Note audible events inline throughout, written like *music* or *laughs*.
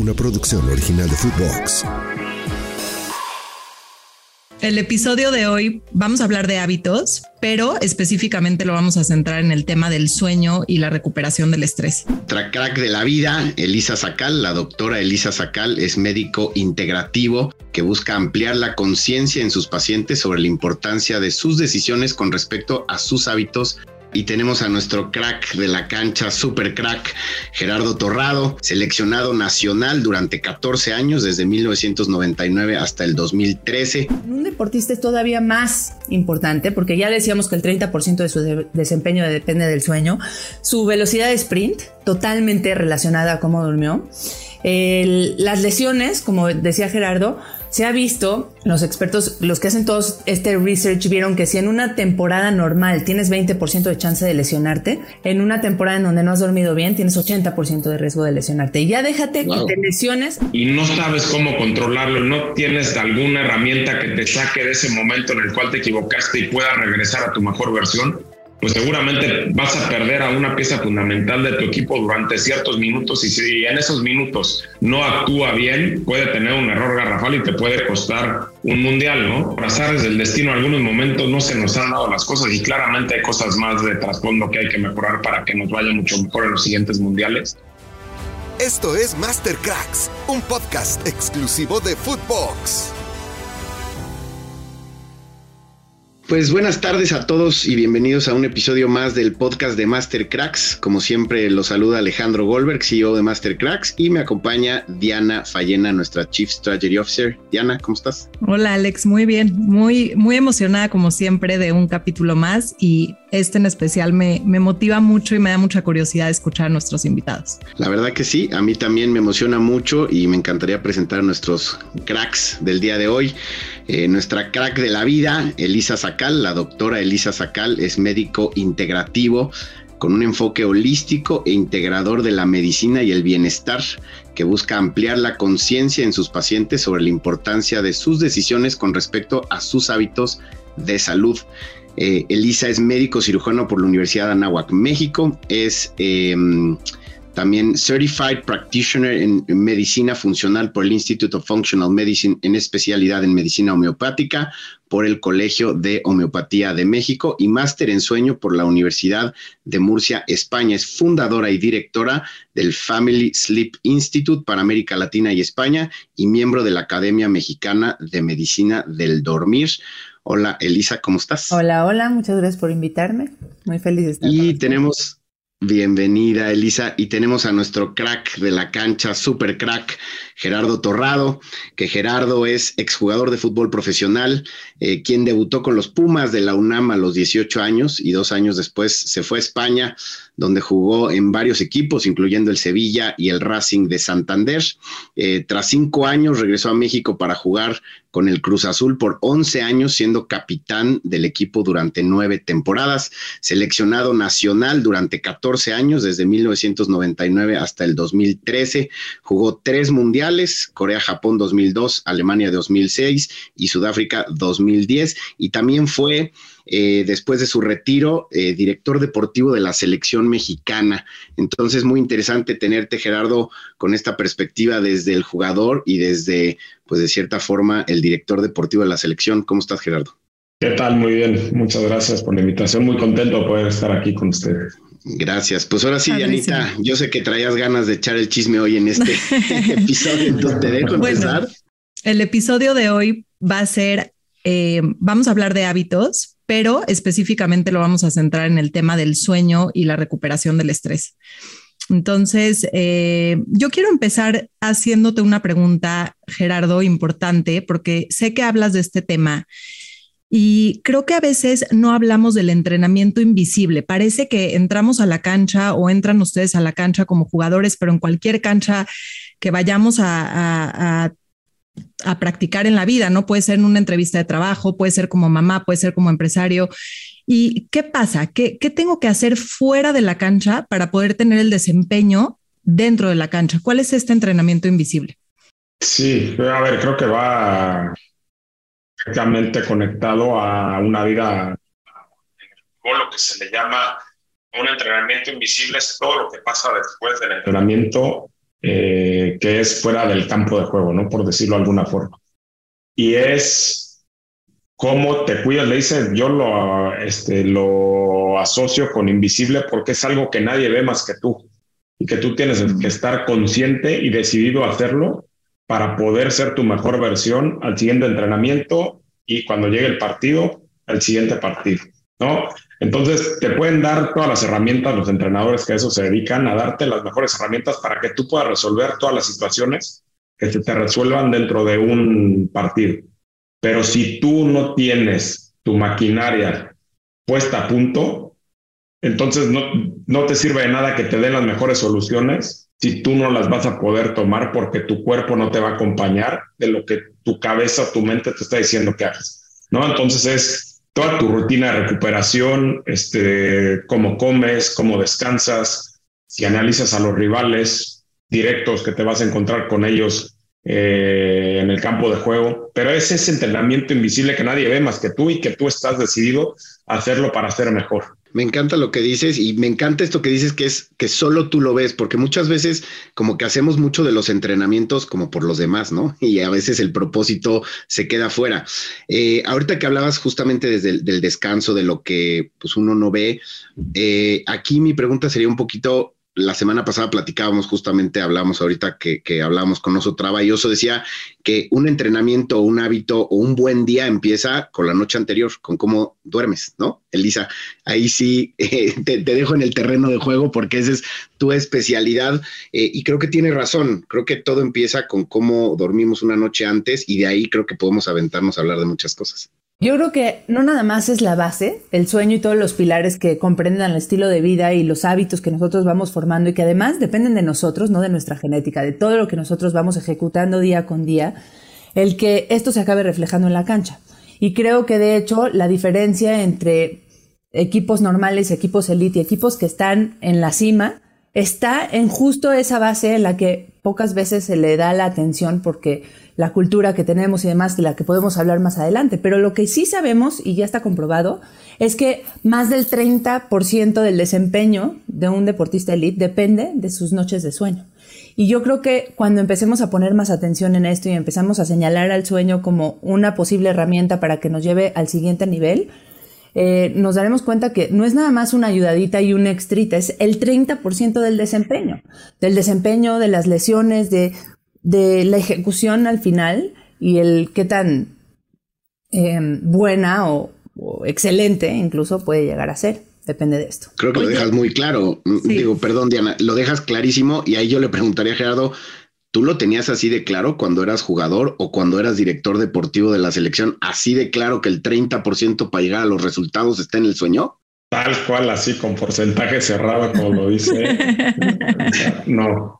una producción original de Footbox. El episodio de hoy vamos a hablar de hábitos, pero específicamente lo vamos a centrar en el tema del sueño y la recuperación del estrés. Crack de la vida, Elisa Sacal, la doctora Elisa Sacal es médico integrativo que busca ampliar la conciencia en sus pacientes sobre la importancia de sus decisiones con respecto a sus hábitos y tenemos a nuestro crack de la cancha, super crack, Gerardo Torrado, seleccionado nacional durante 14 años, desde 1999 hasta el 2013. Un deportista es todavía más importante porque ya decíamos que el 30% de su desempeño depende del sueño. Su velocidad de sprint, totalmente relacionada a cómo durmió. las lesiones, como decía Gerardo, se ha visto, los expertos, los que hacen todo este research, vieron que si en una temporada normal tienes 20% de chance de lesionarte, en una temporada en donde no has dormido bien tienes 80% de riesgo de lesionarte. Y ya déjate que te lesiones. Y no sabes cómo controlarlo, no tienes alguna herramienta que te saque de ese momento en el cual te equivocaste y puedas regresar a tu mejor versión pues seguramente vas a perder a una pieza fundamental de tu equipo durante ciertos minutos y si en esos minutos no actúa bien, puede tener un error garrafal y te puede costar un mundial, ¿no? Por azares del destino, algunos momentos no se nos han dado las cosas y claramente hay cosas más de trasfondo que hay que mejorar para que nos vaya mucho mejor en los siguientes mundiales. Esto es Master Cracks, un podcast exclusivo de Footbox. Pues buenas tardes a todos y bienvenidos a un episodio más del podcast de Master Cracks. Como siempre, los saluda Alejandro Goldberg, CEO de Master Cracks, y me acompaña Diana Fallena, nuestra Chief Strategy Officer. Diana, ¿cómo estás? Hola, Alex, muy bien. Muy, muy emocionada, como siempre, de un capítulo más y este en especial me, me motiva mucho y me da mucha curiosidad escuchar a nuestros invitados. La verdad que sí, a mí también me emociona mucho y me encantaría presentar a nuestros cracks del día de hoy. Eh, nuestra crack de la vida, Elisa La doctora Elisa Sacal, es médico integrativo con un enfoque holístico e integrador de la medicina y el bienestar que busca ampliar la conciencia en sus pacientes sobre la importancia de sus decisiones con respecto a sus hábitos de salud. Eh, Elisa es médico cirujano por la Universidad de Anáhuac, México. Es em, también Certified Practitioner en Medicina Funcional por el Institute of Functional Medicine en especialidad en medicina homeopática por el Colegio de Homeopatía de México y máster en sueño por la Universidad de Murcia, España. Es fundadora y directora del Family Sleep Institute para América Latina y España y miembro de la Academia Mexicana de Medicina del Dormir. Hola, Elisa, ¿cómo estás? Hola, hola, muchas gracias por invitarme. Muy feliz de estar. Y tenemos, bienvenida, Elisa, y tenemos a nuestro crack de la cancha, super crack, Gerardo Torrado, que Gerardo es exjugador de fútbol profesional, eh, quien debutó con los Pumas de la UNAM a los 18 años y dos años después se fue a España donde jugó en varios equipos, incluyendo el Sevilla y el Racing de Santander. Eh, tras cinco años regresó a México para jugar con el Cruz Azul por 11 años, siendo capitán del equipo durante nueve temporadas, seleccionado nacional durante 14 años, desde 1999 hasta el 2013. Jugó tres mundiales, Corea-Japón 2002, Alemania 2006 y Sudáfrica 2010, y también fue eh, después de su retiro, eh, director deportivo de la selección mexicana. Entonces, muy interesante tenerte, Gerardo, con esta perspectiva desde el jugador y desde, pues de cierta forma, el director deportivo de la selección. ¿Cómo estás, Gerardo? ¿Qué tal? Muy bien. Muchas gracias por la invitación. Muy contento de poder estar aquí con ustedes. Gracias. Pues ahora sí, Dianita, yo sé que traías ganas de echar el chisme hoy en este *laughs* episodio, entonces te dejo empezar. el episodio de hoy va a ser, eh, vamos a hablar de hábitos, pero específicamente lo vamos a centrar en el tema del sueño y la recuperación del estrés. Entonces, eh, yo quiero empezar haciéndote una pregunta, Gerardo, importante, porque sé que hablas de este tema y creo que a veces no hablamos del entrenamiento invisible. Parece que entramos a la cancha o entran ustedes a la cancha como jugadores, pero en cualquier cancha que vayamos a, a a practicar en la vida, ¿no? Puede ser en una entrevista de trabajo, puede ser como mamá, puede ser como empresario. ¿Y qué pasa? ¿Qué, tengo que hacer fuera de la cancha para poder tener el desempeño dentro de la cancha? ¿Cuál es este entrenamiento invisible? Sí, a ver, creo que va directamente conectado a una vida, o lo que se le llama un entrenamiento invisible, es todo lo que pasa después del entrenamiento eh, que es fuera del campo de juego, ¿no? Por decirlo de alguna forma. Y es cómo te cuidas, le dice, yo lo, este, lo asocio con invisible porque es algo que nadie ve más que tú y que tú tienes que estar consciente y decidido a hacerlo para poder ser tu mejor versión al siguiente entrenamiento y cuando llegue el partido, al siguiente partido, ¿no? Entonces, te pueden dar todas las herramientas, los entrenadores que a eso se dedican, a darte las mejores herramientas para que tú puedas resolver todas las situaciones que te resuelvan dentro de un partido. Pero si tú no tienes tu maquinaria puesta a punto, entonces no, no te sirve de nada que te den las mejores soluciones si tú no las vas a poder tomar porque tu cuerpo no te va a acompañar de lo que tu cabeza tu mente te está diciendo que hagas. ¿no? Entonces es toda tu rutina de recuperación, este, cómo comes, cómo descansas, si analizas a los rivales directos que te vas a encontrar con ellos eh, en el campo de juego, pero es ese entrenamiento invisible que nadie ve más que tú y que tú estás decidido a hacerlo para ser mejor. Me encanta lo que dices y me encanta esto que dices que es que solo tú lo ves, porque muchas veces como que hacemos mucho de los entrenamientos como por los demás, ¿no? *laughs* Y a veces el propósito se queda fuera. Eh, ahorita que hablabas justamente desde el del descanso, de lo que pues uno no ve, eh, aquí mi pregunta sería un poquito la semana pasada platicábamos justamente, hablamos ahorita que, que hablamos con Oso Traba y Oso decía que un entrenamiento, un hábito o un buen día empieza con la noche anterior, con cómo duermes, ¿no? Elisa, ahí sí *laughs* eh, te, dejo en el terreno de juego porque esa es tu especialidad eh, y creo que tiene razón, creo que todo empieza con cómo dormimos una noche antes y de ahí creo que podemos aventarnos a hablar de muchas cosas. Yo creo que no nada más es la base, el sueño y todos los pilares que comprenden el estilo de vida y los hábitos que nosotros vamos formando y que además dependen de nosotros, no de nuestra genética, de todo lo que nosotros vamos ejecutando día con día, el que esto se acabe reflejando en la cancha. Y creo que de hecho la diferencia entre equipos normales, equipos elite y equipos que están en la cima está en justo esa base en la que pocas veces se le da la atención porque la cultura que tenemos y demás, de la que podemos hablar más adelante. Pero lo que sí sabemos, y ya está comprobado, es que más del 30% del desempeño de un deportista elite depende de sus noches de sueño. Y yo creo que cuando empecemos a poner más atención en esto y empezamos a señalar al sueño como una posible herramienta para que nos lleve al siguiente nivel, eh, nos daremos cuenta que no es nada más una ayudadita y un extrita, es el 30% del desempeño, del desempeño, de las lesiones, de de la ejecución al final y el qué tan em, buena o, excelente incluso puede llegar a ser. Depende de esto. Creo que lo dejas muy claro. Mm, digo, perdón, Diana, lo dejas clarísimo y ahí yo le preguntaría a Gerardo, ¿tú lo tenías así de claro cuando eras jugador o cuando eras director deportivo de la selección? ¿Así de claro que el 30% para llegar a los resultados está en el sueño? Tal cual, así con porcentaje cerrado, como lo dice. *laughs* no,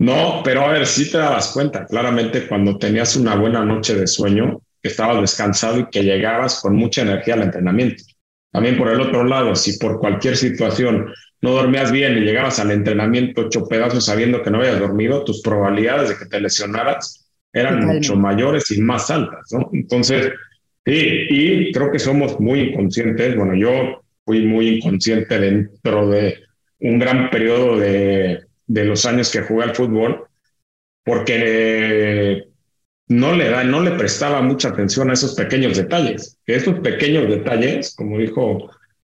no, pero a ver, sí te dabas cuenta, claramente cuando tenías una buena noche de sueño, que estabas descansado y que llegabas con mucha energía al entrenamiento. También por el otro lado, si por cualquier situación no dormías bien y llegabas al entrenamiento hecho pedazos sabiendo que no habías dormido, tus probabilidades de que te lesionaras eran mucho mayores y más altas, ¿no? Entonces, sí, y creo que somos muy inconscientes. Bueno, yo fui muy inconsciente dentro de un gran periodo de de los años que jugué al fútbol, porque no le da, no le prestaba mucha atención a esos pequeños detalles. Esos pequeños detalles, como dijo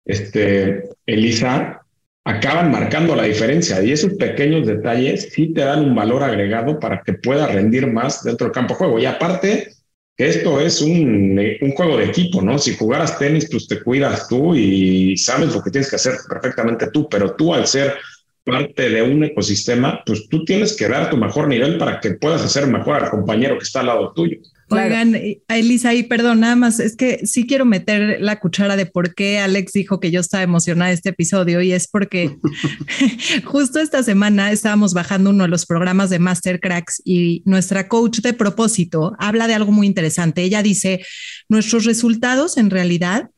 este Elisa, acaban marcando la diferencia. Y esos pequeños detalles sí te dan un valor agregado para que puedas rendir más dentro del campo de juego. Y aparte, esto es un, un, juego de equipo, ¿no? Si jugaras tenis, pues te cuidas tú y sabes lo que tienes que hacer perfectamente tú, pero tú al ser parte de un ecosistema, pues tú tienes que dar tu mejor nivel para que puedas hacer mejor al compañero que está al lado tuyo. Oigan, Elisa, y perdón, nada más, es que sí quiero meter la cuchara de por qué Alex dijo que yo estaba emocionada de este episodio y es porque *laughs* justo esta semana estábamos bajando uno de los programas de Master Cracks y nuestra coach de propósito habla de algo muy interesante. Ella dice, nuestros resultados en realidad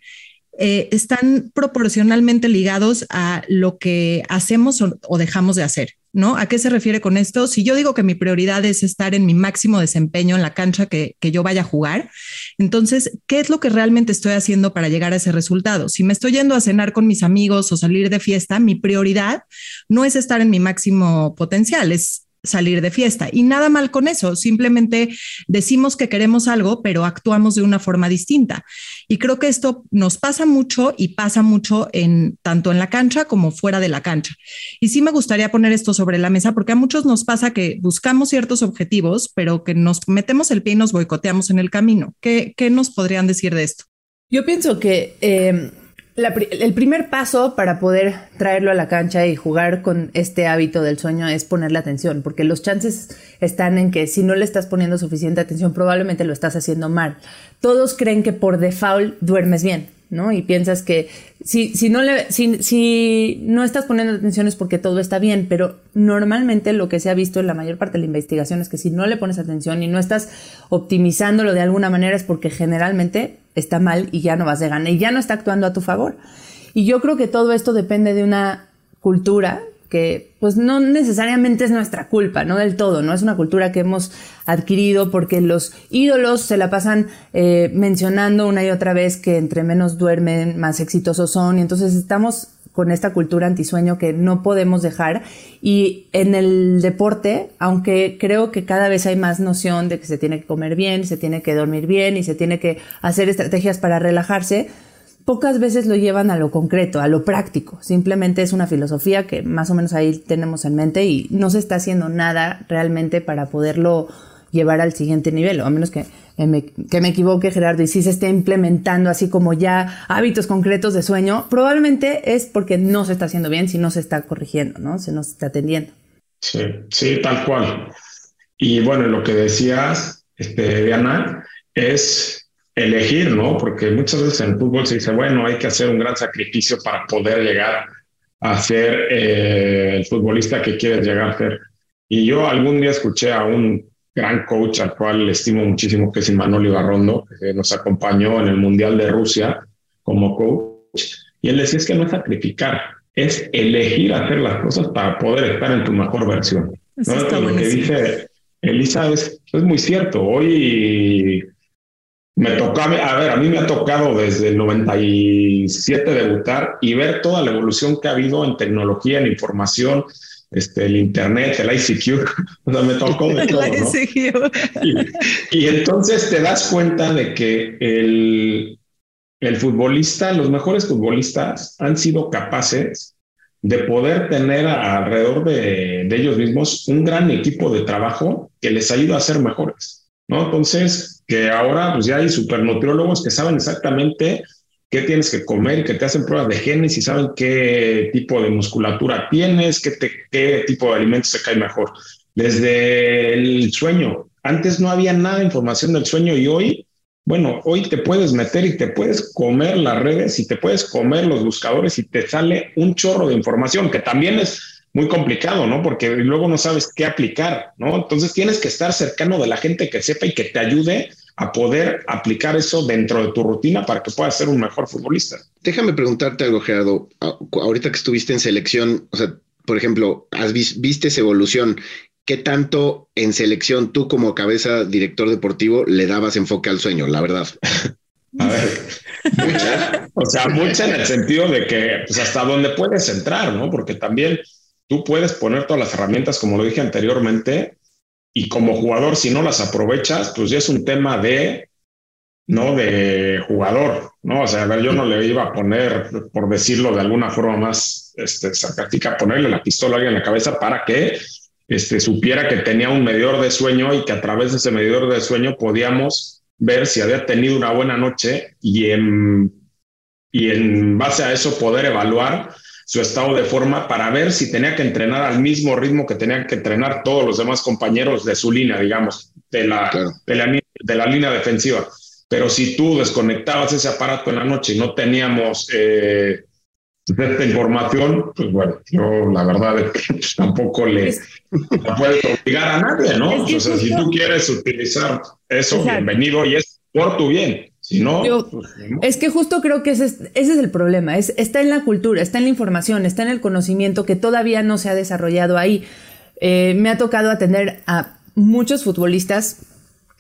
eh, están proporcionalmente ligados a lo que hacemos o, dejamos de hacer, ¿no? ¿A qué se refiere con esto? Si yo digo que mi prioridad es estar en mi máximo desempeño en la cancha que, que yo vaya a jugar, entonces, ¿qué es lo que realmente estoy haciendo para llegar a ese resultado? Si me estoy yendo a cenar con mis amigos o salir de fiesta, mi prioridad no es estar en mi máximo potencial, es salir de fiesta. Y nada mal con eso, simplemente decimos que queremos algo, pero actuamos de una forma distinta. Y creo que esto nos pasa mucho y pasa mucho en tanto en la cancha como fuera de la cancha. Y sí me gustaría poner esto sobre la mesa porque a muchos nos pasa que buscamos ciertos objetivos, pero que nos metemos el pie y nos boicoteamos en el camino. ¿Qué, qué nos podrían decir de esto? Yo pienso que eh, el primer paso para poder traerlo a la cancha y jugar con este hábito del sueño es ponerle atención, porque los chances están en que si no le estás poniendo suficiente atención, probablemente lo estás haciendo mal. Todos creen que por default duermes bien, ¿no? Y piensas que si, si, no, le, si, si no estás poniendo atención es porque todo está bien, pero normalmente lo que se ha visto en la mayor parte de la investigación es que si no le pones atención y no estás optimizándolo de alguna manera es porque generalmente está mal y ya no vas de gana y ya no está actuando a tu favor. Y yo creo que todo esto depende de una cultura que pues no necesariamente es nuestra culpa, no del todo, no es una cultura que hemos adquirido porque los ídolos se la pasan eh, mencionando una y otra vez que entre menos duermen, más exitosos son, y entonces estamos con esta cultura antisueño que no podemos dejar. Y en el deporte, aunque creo que cada vez hay más noción de que se tiene que comer bien, se tiene que dormir bien y se tiene que hacer estrategias para relajarse, pocas veces lo llevan a lo concreto, a lo práctico. Simplemente es una filosofía que más o menos ahí tenemos en mente y no se está haciendo nada realmente para poderlo llevar al siguiente nivel, o a menos que, me, que me equivoque Gerardo y si se esté implementando así como ya hábitos concretos de sueño, probablemente es porque no se está haciendo bien, si no se está corrigiendo, ¿no? Se nos está atendiendo. Sí, sí, tal cual. Y bueno, lo que decías, este, Diana, es elegir, ¿no? Porque muchas veces en el fútbol se dice, bueno, hay que hacer un gran sacrificio para poder llegar a ser eh, el futbolista que quieres llegar a ser. Y yo algún día escuché a un gran coach al cual le estimo muchísimo, que es Imanol Ibarrondo, que nos acompañó en el Mundial de Rusia como coach, y él decía es que no es sacrificar, es elegir hacer las cosas para poder estar en tu mejor versión. ¿no? Lo que dice Elisa es, es muy cierto. Hoy me tocó, a ver, a mí me ha tocado desde el 97 debutar y ver toda la evolución que ha habido en tecnología, en información, este, el Internet, el ICQ, o sea, me tocó de *laughs* todo, ¿no? y, entonces te das cuenta de que el, el futbolista, los mejores futbolistas han sido capaces de poder tener alrededor de, de ellos mismos un gran equipo de trabajo que les ayuda a ser mejores. ¿No? Entonces, que ahora pues ya hay supernutriólogos que saben exactamente qué tienes que comer y que te hacen pruebas de genes y saben qué tipo de musculatura tienes, qué, qué tipo de alimentos se cae mejor. Desde el sueño, antes no había nada de información del sueño y hoy, bueno, hoy te puedes meter y te puedes comer las redes y te puedes comer los buscadores y te sale un chorro de información, que también es muy complicado, ¿no? Porque luego no sabes qué aplicar, ¿no? Entonces tienes que estar cercano de la gente que sepa y que te ayude a poder aplicar eso dentro de tu rutina para que puedas ser un mejor futbolista. Déjame preguntarte algo, Gerardo. Ahorita que estuviste en selección, o sea, por ejemplo, has viste esa evolución. ¿Qué tanto en selección tú como cabeza director deportivo le dabas enfoque al sueño, la verdad? *laughs* A ver, mucha, o sea, mucha en el sentido de que pues hasta dónde puedes entrar, ¿no? Porque también tú puedes poner todas las herramientas, como lo dije anteriormente, y como jugador, si no las aprovechas, pues ya es un tema de, ¿no? De jugador, ¿no? O sea, a ver, yo no le iba a poner, por decirlo de alguna forma más este, sarcástica, ponerle la pistola a alguien en la cabeza para que este, supiera que tenía un medidor de sueño y que a través de ese medidor de sueño podíamos ver si había tenido una buena noche y en, y en base a eso poder evaluar su estado de forma para ver si tenía que entrenar al mismo ritmo que tenían que entrenar todos los demás compañeros de su línea, digamos, de la, de la, de la línea defensiva. Pero si tú desconectabas ese aparato en la noche y no teníamos eh, esta información, pues bueno, yo la verdad es que *laughs* tampoco le puedes obligar a nadie, ¿no? o sea, si tú quieres utilizar eso, bienvenido y es por tu bien. Si no, pues, es que justo creo que ese es, ese es el problema. Es, está en la cultura, está en la información, está en el conocimiento que todavía no se ha desarrollado ahí. Eh, me ha tocado atender a muchos futbolistas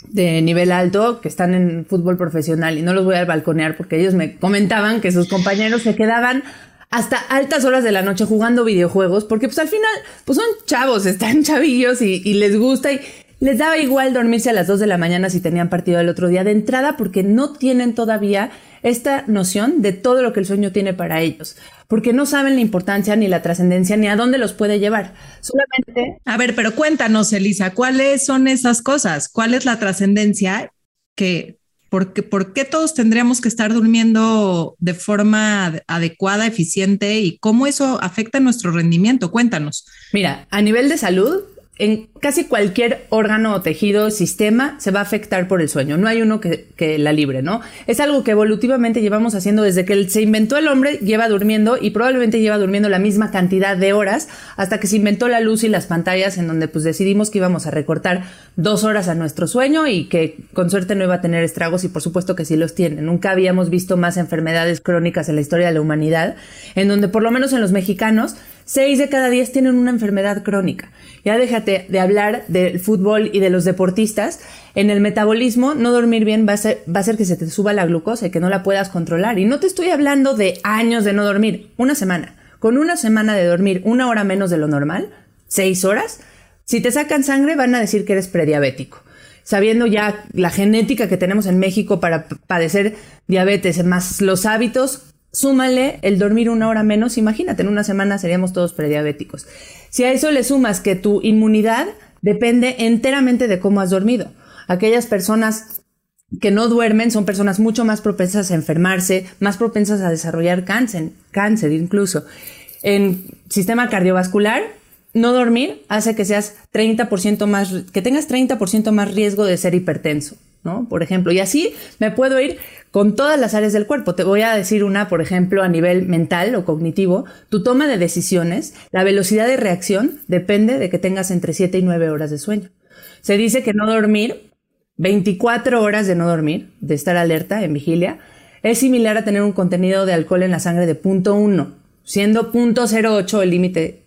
de nivel alto que están en fútbol profesional y no los voy a balconear porque ellos me comentaban que sus compañeros se quedaban hasta altas horas de la noche jugando videojuegos, porque pues al final, pues son chavos, están *laughs* chavillos y, y les gusta y les daba igual dormirse a las 2 de la mañana si tenían partido el otro día de entrada porque no tienen todavía esta noción de todo lo que el sueño tiene para ellos, porque no saben la importancia ni la trascendencia ni a dónde los puede llevar. Solamente... A ver, pero cuéntanos, Elisa, ¿cuáles son esas cosas? ¿Cuál es la trascendencia que... ¿Por qué, ¿Por qué todos tendríamos que estar durmiendo de forma adecuada, eficiente y cómo eso afecta nuestro rendimiento? Cuéntanos. Mira, a nivel de salud, en casi cualquier órgano o tejido, sistema, se va a afectar por el sueño. No hay uno que, la libre, ¿no? Es algo que evolutivamente llevamos haciendo desde que se inventó el hombre, lleva durmiendo y probablemente lleva durmiendo la misma cantidad de horas hasta que se inventó la luz y las pantallas en donde pues decidimos que íbamos a recortar dos horas a nuestro sueño y que con suerte no iba a tener estragos y por supuesto que sí los tiene. Nunca habíamos visto más enfermedades crónicas en la historia de la humanidad, en donde por lo menos en los mexicanos, seis de cada diez tienen una enfermedad crónica. Ya déjate de hablar del fútbol y de los deportistas. En el metabolismo, no dormir bien va a, ser, que se te suba la glucosa y que no la puedas controlar. Y no te estoy hablando de años de no dormir, una semana. Con una semana de dormir una hora menos de lo normal, seis horas, si te sacan sangre van a decir que eres prediabético sabiendo ya la genética que tenemos en México para padecer diabetes, más los hábitos, súmale el dormir una hora menos, imagínate, en una semana seríamos todos prediabéticos. Si a eso le sumas que tu inmunidad depende enteramente de cómo has dormido. Aquellas personas que no duermen son personas mucho más propensas a enfermarse, más propensas a desarrollar cáncer, cáncer incluso. En sistema cardiovascular, no dormir hace que seas 30% más, que tengas 30% más riesgo de ser hipertenso. ¿No? Por ejemplo, y así me puedo ir con todas las áreas del cuerpo. Te voy a decir una, por ejemplo, a nivel mental o cognitivo. Tu toma de decisiones, la velocidad de reacción depende de que tengas entre 7 y 9 horas de sueño. Se dice que no dormir, 24 horas de no dormir, de estar alerta en vigilia, es similar a tener un contenido de alcohol en la sangre de punto 1, siendo punto 0.8 el límite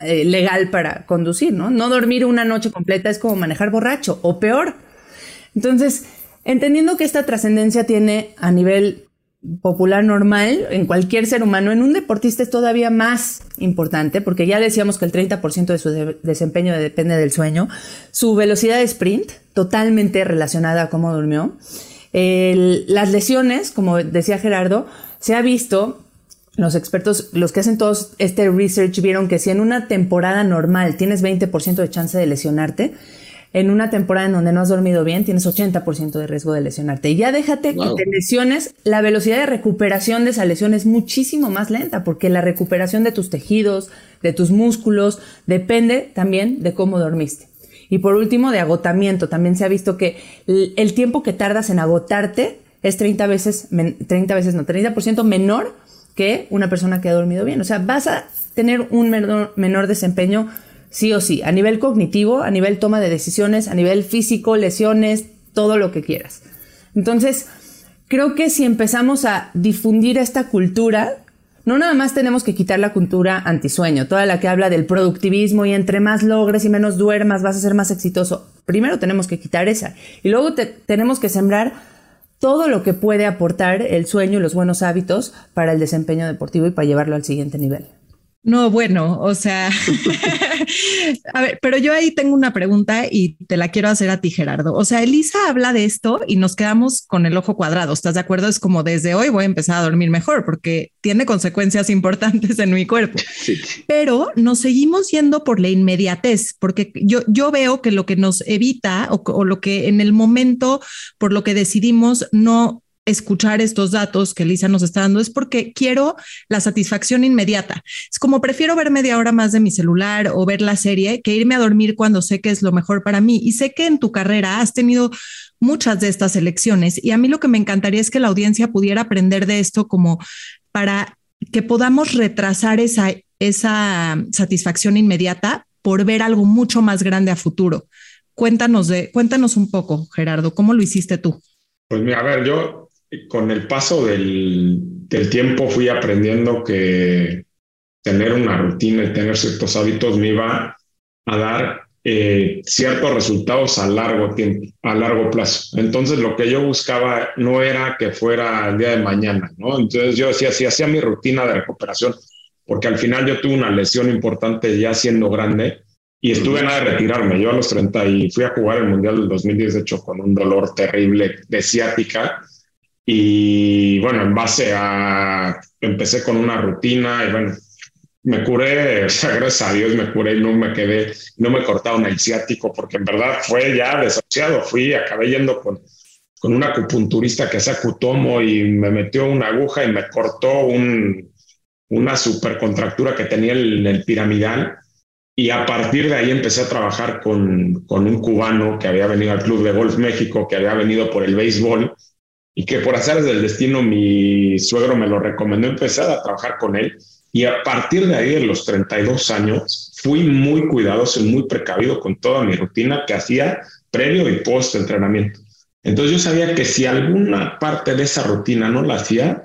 eh, legal para conducir, ¿no? No dormir una noche completa es como manejar borracho o peor. Entonces, entendiendo que esta trascendencia tiene a nivel popular normal en cualquier ser humano, en un deportista es todavía más importante, porque ya decíamos que el 30% de su desempeño depende del sueño, su velocidad de sprint, totalmente relacionada a cómo durmió, las lesiones, como decía Gerardo, se ha visto, los expertos, los que hacen todo este research, vieron que si en una temporada normal tienes 20% de chance de lesionarte, en una temporada en donde no has dormido bien, tienes 80% de riesgo de lesionarte. Y ya déjate que te lesiones, la velocidad de recuperación de esa lesión es muchísimo más lenta, porque la recuperación de tus tejidos, de tus músculos, depende también de cómo dormiste. Y por último, de agotamiento. También se ha visto que el tiempo que tardas en agotarte es 30 veces, 30 veces no, 30% menor que una persona que ha dormido bien. O sea, vas a tener un menor, menor desempeño sí o sí, a nivel cognitivo, a nivel toma de decisiones, a nivel físico, lesiones, todo lo que quieras. Entonces, creo que si empezamos a difundir esta cultura, no nada más tenemos que quitar la cultura antisueño, toda la que habla del productivismo y entre más logres y menos duermas vas a ser más exitoso. Primero tenemos que quitar esa y luego tenemos que sembrar todo lo que puede aportar el sueño y los buenos hábitos para el desempeño deportivo y para llevarlo al siguiente nivel. No, bueno, o sea, *laughs* a ver, pero yo ahí tengo una pregunta y te la quiero hacer a ti, Gerardo. O sea, Elisa habla de esto y nos quedamos con el ojo cuadrado. ¿Estás de acuerdo? Es como desde hoy voy a empezar a dormir mejor porque tiene consecuencias *laughs* importantes en mi cuerpo. Sí. Pero nos seguimos yendo por la inmediatez, porque yo, yo veo que lo que nos evita o, o lo que en el momento por lo que decidimos no escuchar estos datos que Lisa nos está dando es porque quiero la satisfacción inmediata. Es como prefiero ver media hora más de mi celular o ver la serie que irme a dormir cuando sé que es lo mejor para mí. Y sé que en tu carrera has tenido muchas de estas elecciones y a mí lo que me encantaría es que la audiencia pudiera aprender de esto como para que podamos retrasar esa, esa satisfacción inmediata por ver algo mucho más grande a futuro. Cuéntanos de, cuéntanos un poco, Gerardo, ¿cómo lo hiciste tú? Pues mira, a ver, yo con el paso del, tiempo fui aprendiendo que tener una rutina y tener ciertos hábitos me iba a dar eh, ciertos resultados a largo tiempo, a largo plazo. Entonces lo que yo buscaba no era que fuera el día de mañana, ¿no? Entonces yo decía, si hacía mi rutina de recuperación, porque al final yo tuve una lesión importante ya siendo grande y estuve nada de retirarme. Yo a los 30 y fui a jugar el Mundial del 2018 con un dolor terrible de ciática y bueno, en base a, empecé con una rutina y bueno, me curé, *laughs* o sea, gracias a Dios me curé y no me quedé, no me cortaron el ciático porque en verdad fue ya desociado. Fui, acabé yendo con, con un acupunturista que hace cutomo y me metió una aguja y me cortó un, una supercontractura que tenía en el, piramidal. Y a partir de ahí empecé a trabajar con, con un cubano que había venido al Club de Golf México, que había venido por el béisbol y que por hacer del destino mi suegro me lo recomendó empezar a trabajar con él y a partir de ahí, en los 32 años, fui muy cuidadoso y muy precavido con toda mi rutina que hacía previo y post entrenamiento. Entonces yo sabía que si alguna parte de esa rutina no la hacía,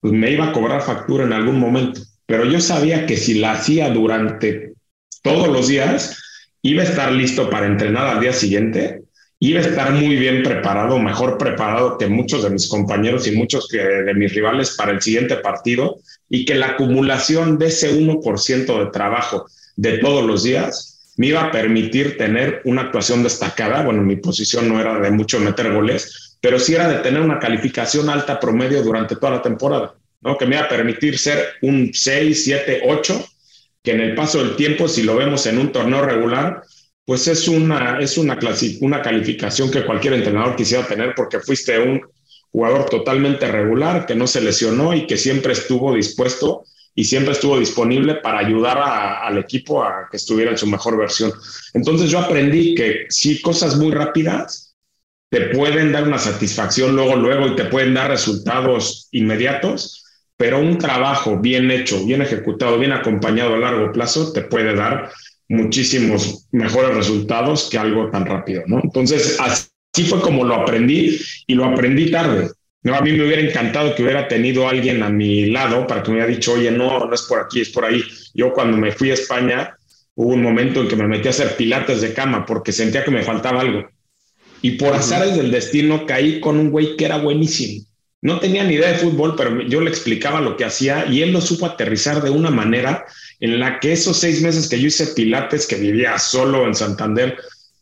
pues me iba a cobrar factura en algún momento. Pero yo sabía que si la hacía durante todos los días, iba a estar listo para entrenar al día siguiente iba a estar muy bien preparado, mejor preparado que muchos de mis compañeros y muchos que de mis rivales para el siguiente partido y que la acumulación de ese 1% de trabajo de todos los días me iba a permitir tener una actuación destacada. Bueno, mi posición no era de mucho meter goles, pero sí era de tener una calificación alta promedio durante toda la temporada, ¿no? Que me iba a permitir ser un 6, 7, 8, que en el paso del tiempo, si lo vemos en un torneo regular, pues es una, es una, una calificación que cualquier entrenador quisiera tener porque fuiste un jugador totalmente regular, que no se lesionó y que siempre estuvo dispuesto y siempre estuvo disponible para ayudar al equipo a que estuviera en su mejor versión. Entonces yo aprendí que sí, cosas muy rápidas te pueden dar una satisfacción luego, luego y te pueden dar resultados inmediatos, pero un trabajo bien hecho, bien ejecutado, bien acompañado a largo plazo te puede dar muchísimos mejores resultados que algo tan rápido, ¿no? Entonces, así fue como lo aprendí y lo aprendí tarde. ¿no? A mí me hubiera encantado que hubiera tenido alguien a mi lado para que me hubiera dicho, oye, no, no es por aquí, es por ahí. Yo cuando me fui a España, hubo un momento en que me metí a hacer pilates de cama porque sentía que me faltaba algo. Y por azares del destino caí con un güey que era buenísimo. No tenía ni idea de fútbol, pero yo le explicaba lo que hacía y él lo supo aterrizar de una manera en la que esos seis meses que yo hice pilates, que vivía solo en Santander,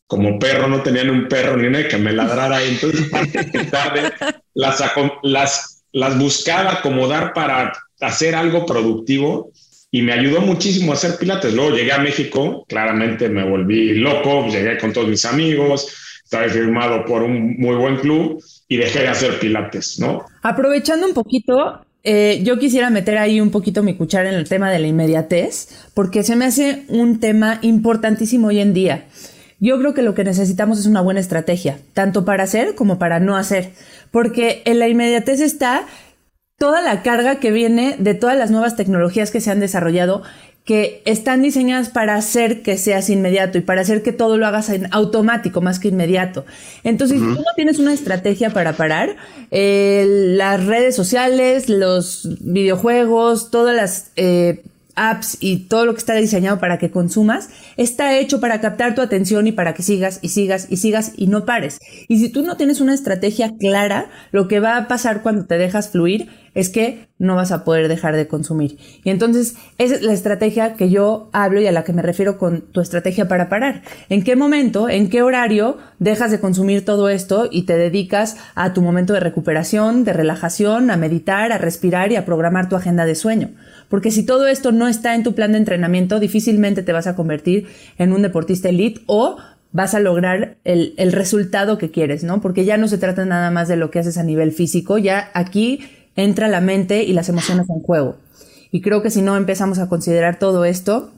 como perro, no tenía ni un perro ni nadie que me ladrara. Entonces, *laughs* tarde, las, las buscaba acomodar para hacer algo productivo y me ayudó muchísimo a hacer pilates. Luego llegué a México, claramente me volví loco, llegué con todos mis amigos, estaba firmado por un muy buen club y dejé de hacer pilates, ¿no? Aprovechando un poquito, eh, yo quisiera meter ahí un poquito mi cuchara en el tema de la inmediatez, porque se me hace un tema importantísimo hoy en día. Yo creo que lo que necesitamos es una buena estrategia, tanto para hacer como para no hacer, porque en la inmediatez está toda la carga que viene de todas las nuevas tecnologías que se han desarrollado que están diseñadas para hacer que seas inmediato y para hacer que todo lo hagas en automático más que inmediato. Entonces, si tú no tienes una estrategia para parar, eh, las redes sociales, los videojuegos, todas las eh, apps y todo lo que está diseñado para que consumas, está hecho para captar tu atención y para que sigas y sigas y sigas y no pares. Y si tú no tienes una estrategia clara, lo que va a pasar cuando te dejas fluir es que no vas a poder dejar de consumir. Y entonces esa es la estrategia que yo hablo y a la que me refiero con tu estrategia para parar. ¿En qué momento, en qué horario dejas de consumir todo esto y te dedicas a tu momento de recuperación, de relajación, a meditar, a respirar y a programar tu agenda de sueño? Porque si todo esto no está en tu plan de entrenamiento, difícilmente te vas a convertir en un deportista elite o vas a lograr el, el, resultado que quieres, ¿no? Porque ya no se trata nada más de lo que haces a nivel físico, ya aquí entra la mente y las emociones en juego. Y creo que si no empezamos a considerar todo esto,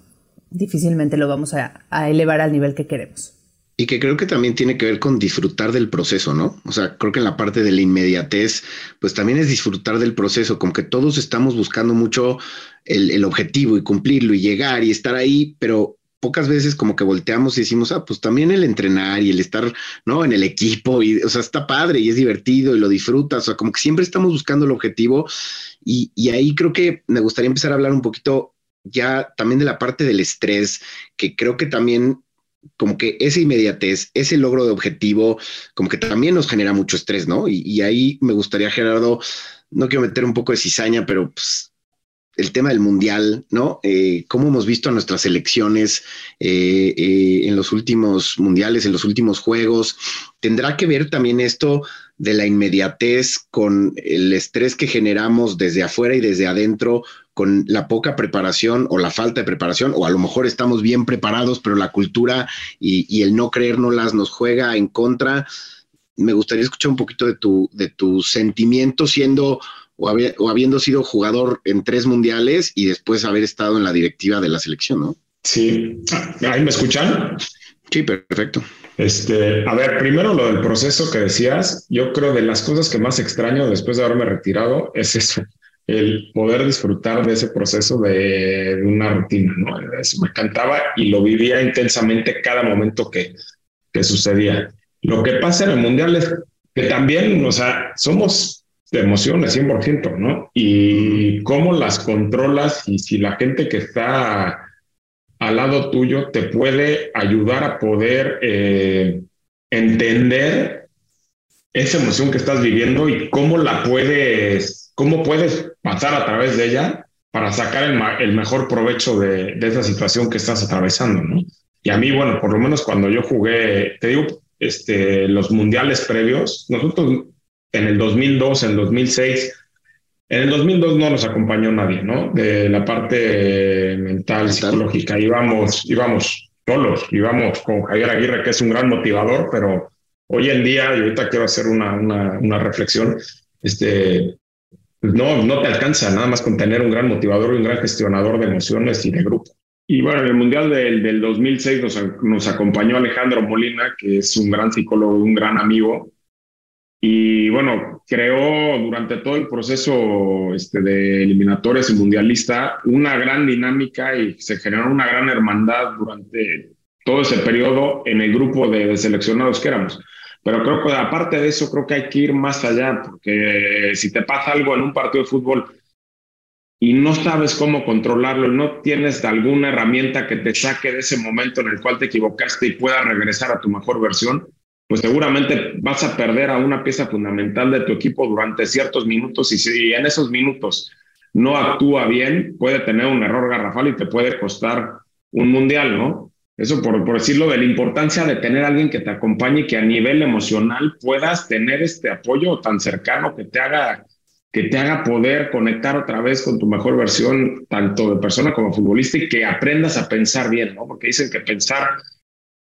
difícilmente lo vamos a, elevar al nivel que queremos. Y que creo que también tiene que ver con disfrutar del proceso, ¿no? O sea, creo que en la parte de la inmediatez, pues también es disfrutar del proceso, como que todos estamos buscando mucho el, el, objetivo y cumplirlo y llegar y estar ahí, pero pocas veces como que volteamos y decimos, ah, pues también el entrenar y el estar, ¿no? En el equipo y, o sea, está padre y es divertido y lo disfrutas, o sea, como que siempre estamos buscando el objetivo y, y ahí creo que me gustaría empezar a hablar un poquito ya también de la parte del estrés, que creo que también como que esa inmediatez, ese logro de objetivo, como que también nos genera mucho estrés, ¿no? Y, ahí me gustaría, Gerardo, no quiero meter un poco de cizaña, pero pues, el tema del mundial, ¿no? Eh, cómo hemos visto a nuestras elecciones eh, eh, en los últimos mundiales, en los últimos juegos. ¿Tendrá que ver también esto de la inmediatez con el estrés que generamos desde afuera y desde adentro con la poca preparación o la falta de preparación, o a lo mejor estamos bien preparados, pero la cultura y, el no creérnoslas nos juega en contra. Me gustaría escuchar un poquito de tu, de tu sentimiento siendo o, habiendo sido jugador en tres mundiales y después haber estado en la directiva de la selección, ¿no? Sí. ¿Ahí me escuchan? Sí, perfecto. Este, a ver, primero lo del proceso que decías, yo creo de las cosas que más extraño después de haberme retirado es eso, el poder disfrutar de ese proceso de, una rutina, ¿no? Eso me encantaba y lo vivía intensamente cada momento que, que sucedía. Lo que pasa en el Mundial es que también, o sea, somos de emociones 100%, ¿no? Y cómo las controlas y si la gente que está al lado tuyo te puede ayudar a poder eh, entender esa emoción que estás viviendo y cómo la puedes cómo puedes pasar a través de ella para sacar el, mejor provecho de, esa situación que estás atravesando, ¿no? Y a mí, bueno, por lo menos cuando yo jugué, te digo, este, los mundiales previos, nosotros en el 2002, en el 2006, en el 2002 no nos acompañó nadie, ¿no? De la parte mental, psicológica, íbamos, íbamos solos, íbamos con Javier Aguirre, que es un gran motivador, pero hoy en día, y ahorita quiero hacer una, una, una reflexión, este, pues no, no te alcanza nada más con tener un gran motivador y un gran gestionador de emociones y de grupo. Y bueno, en el Mundial del, del 2006 nos, nos, acompañó Alejandro Molina, que es un gran psicólogo, un gran amigo. Y bueno, creó durante todo el proceso este, de eliminatorias y mundialista una gran dinámica y se generó una gran hermandad durante todo ese periodo en el grupo de seleccionados que éramos. Pero creo que aparte de eso, creo que hay que ir más allá, porque si te pasa algo en un partido de fútbol y no sabes cómo controlarlo, no tienes alguna herramienta que te saque de ese momento en el cual te equivocaste y puedas regresar a tu mejor versión, pues seguramente vas a perder a una pieza fundamental de tu equipo durante ciertos minutos y si en esos minutos no actúa bien, puede tener un error garrafal y te puede costar un mundial, ¿no? Eso por, por, decirlo, de la importancia de tener alguien que te acompañe y que a nivel emocional puedas tener este apoyo tan cercano que te haga que te haga poder conectar otra vez con tu mejor versión, tanto de persona como futbolista, y que aprendas a pensar bien, ¿no? Porque dicen que pensar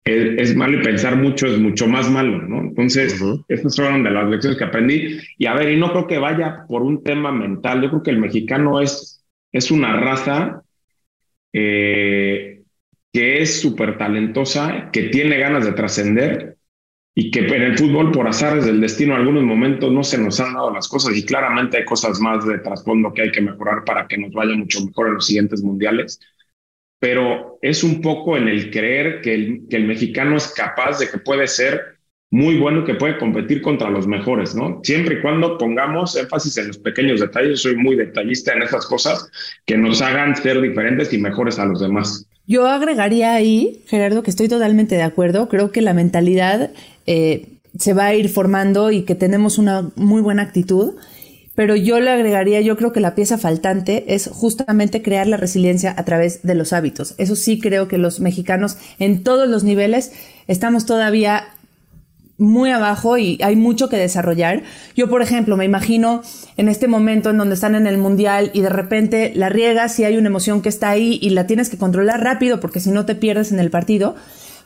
es, malo y pensar mucho es mucho más malo, ¿no? Entonces, estas fueron de las lecciones que aprendí. Y a ver, y no creo que vaya por un tema mental, yo creo que el mexicano es, es una raza eh, que es súper talentosa, que tiene ganas de trascender y que en el fútbol, por azares del destino, en algunos momentos no se nos han dado las cosas y claramente hay cosas más de trasfondo que hay que mejorar para que nos vaya mucho mejor en los siguientes mundiales. Pero es un poco en el creer que el, que el mexicano es capaz de que puede ser muy bueno que puede competir contra los mejores, ¿no? Siempre y cuando pongamos énfasis en los pequeños detalles, soy muy detallista en esas cosas que nos hagan ser diferentes y mejores a los demás. Yo agregaría ahí, Gerardo, que estoy totalmente de acuerdo. Creo que la mentalidad eh, se va a ir formando y que tenemos una muy buena actitud. Pero yo le agregaría, yo creo que la pieza faltante es justamente crear la resiliencia a través de los hábitos. Eso sí creo que los mexicanos en todos los niveles estamos todavía muy abajo y hay mucho que desarrollar. Yo, por ejemplo, me imagino en este momento en donde están en el mundial y de repente la riegas y hay una emoción que está ahí y la tienes que controlar rápido porque si no te pierdes en el partido.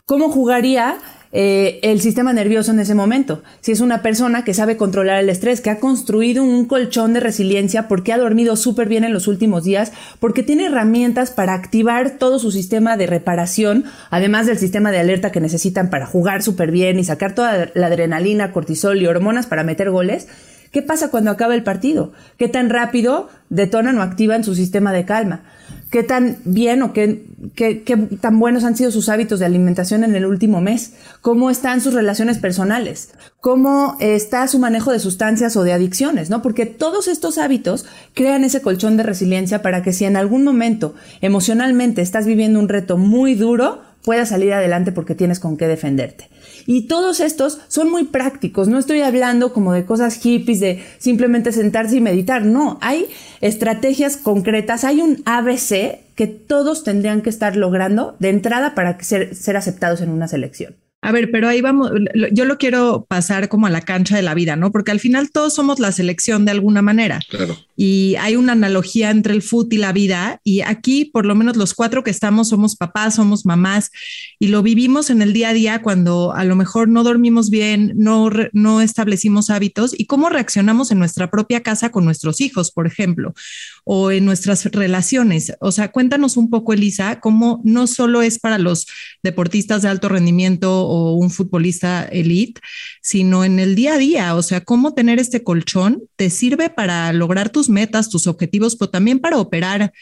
¿Cómo jugaría eh, el sistema nervioso en ese momento. Si es una persona que sabe controlar el estrés, que ha construido un colchón de resiliencia porque ha dormido súper bien en los últimos días, porque tiene herramientas para activar todo su sistema de reparación, además del sistema de alerta que necesitan para jugar súper bien y sacar toda la adrenalina, cortisol y hormonas para meter goles. ¿Qué pasa cuando acaba el partido? ¿Qué tan rápido detonan o activan su sistema de calma? Qué tan bien o qué, qué, tan buenos han sido sus hábitos de alimentación en el último mes, cómo están sus relaciones personales, cómo está su manejo de sustancias o de adicciones, ¿no? Porque todos estos hábitos crean ese colchón de resiliencia para que si en algún momento emocionalmente estás viviendo un reto muy duro, puedas salir adelante porque tienes con qué defenderte. Y todos estos son muy prácticos, no estoy hablando como de cosas hippies, de simplemente sentarse y meditar, no, hay estrategias concretas, hay un ABC que todos tendrían que estar logrando de entrada para ser, ser aceptados en una selección. A ver, pero ahí vamos, yo lo quiero pasar como a la cancha de la vida, ¿no? Porque al final todos somos la selección de alguna manera. Claro. Y hay una analogía entre el fútbol y la vida. Y aquí, por lo menos los cuatro que estamos, somos papás, somos mamás y lo vivimos en el día a día cuando a lo mejor no dormimos bien, no, no establecimos hábitos y cómo reaccionamos en nuestra propia casa con nuestros hijos, por ejemplo, o en nuestras relaciones. O sea, cuéntanos un poco, Elisa, cómo no solo es para los deportistas de alto rendimiento o un futbolista elite, sino en el día a día. O sea, cómo tener este colchón te sirve para lograr tus metas, tus objetivos, pero también para operar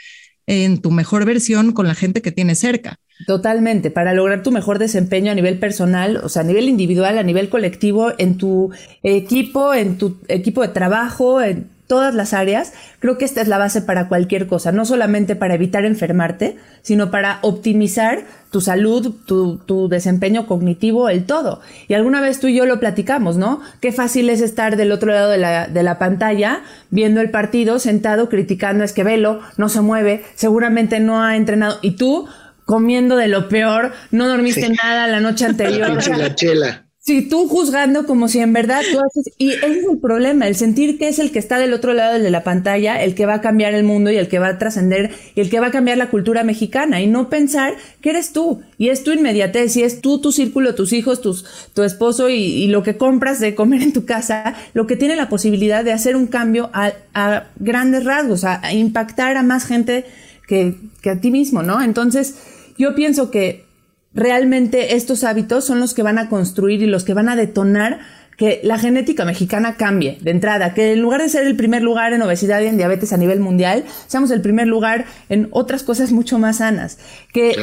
en tu mejor versión con la gente que tienes cerca. Totalmente, para lograr tu mejor desempeño a nivel personal, o sea, a nivel individual, a nivel colectivo, en tu equipo, en tu equipo de trabajo, en todas las áreas, creo que esta es la base para cualquier cosa, no solamente para evitar enfermarte, sino para optimizar tu salud, tu, desempeño cognitivo, el todo. Y alguna vez tú y yo lo platicamos, ¿no? Qué fácil es estar del otro lado de la, de la pantalla, viendo el partido, sentado, criticando, es que velo, no se mueve, seguramente no ha entrenado, y tú comiendo de lo peor, no dormiste nada la noche *laughs* anterior. la chela. Sí, tú juzgando como si en verdad tú haces, y ese es el problema, el sentir que es el que está del otro lado de la pantalla, el que va a cambiar el mundo y el que va a trascender y el que va a cambiar la cultura mexicana y no pensar que eres tú y es tu inmediatez y es tú, tu círculo, tus hijos, tus, tu esposo y, lo que compras de comer en tu casa, lo que tiene la posibilidad de hacer un cambio a, a grandes rasgos, a, a, impactar a más gente que, que a ti mismo, ¿no? Entonces, yo pienso que realmente estos hábitos son los que van a construir y los que van a detonar que la genética mexicana cambie de entrada, que en lugar de ser el primer lugar en obesidad y en diabetes a nivel mundial, seamos el primer lugar en otras cosas mucho más sanas, que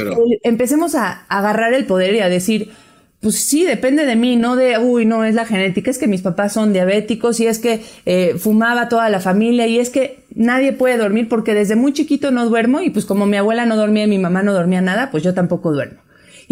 empecemos a, agarrar el poder y a decir, pues sí, depende de mí, no de, uy, no, es la genética, es que mis papás son diabéticos y es que eh, fumaba toda la familia y es que nadie puede dormir porque desde muy chiquito no duermo y pues como mi abuela no dormía y mi mamá no dormía nada, pues yo tampoco duermo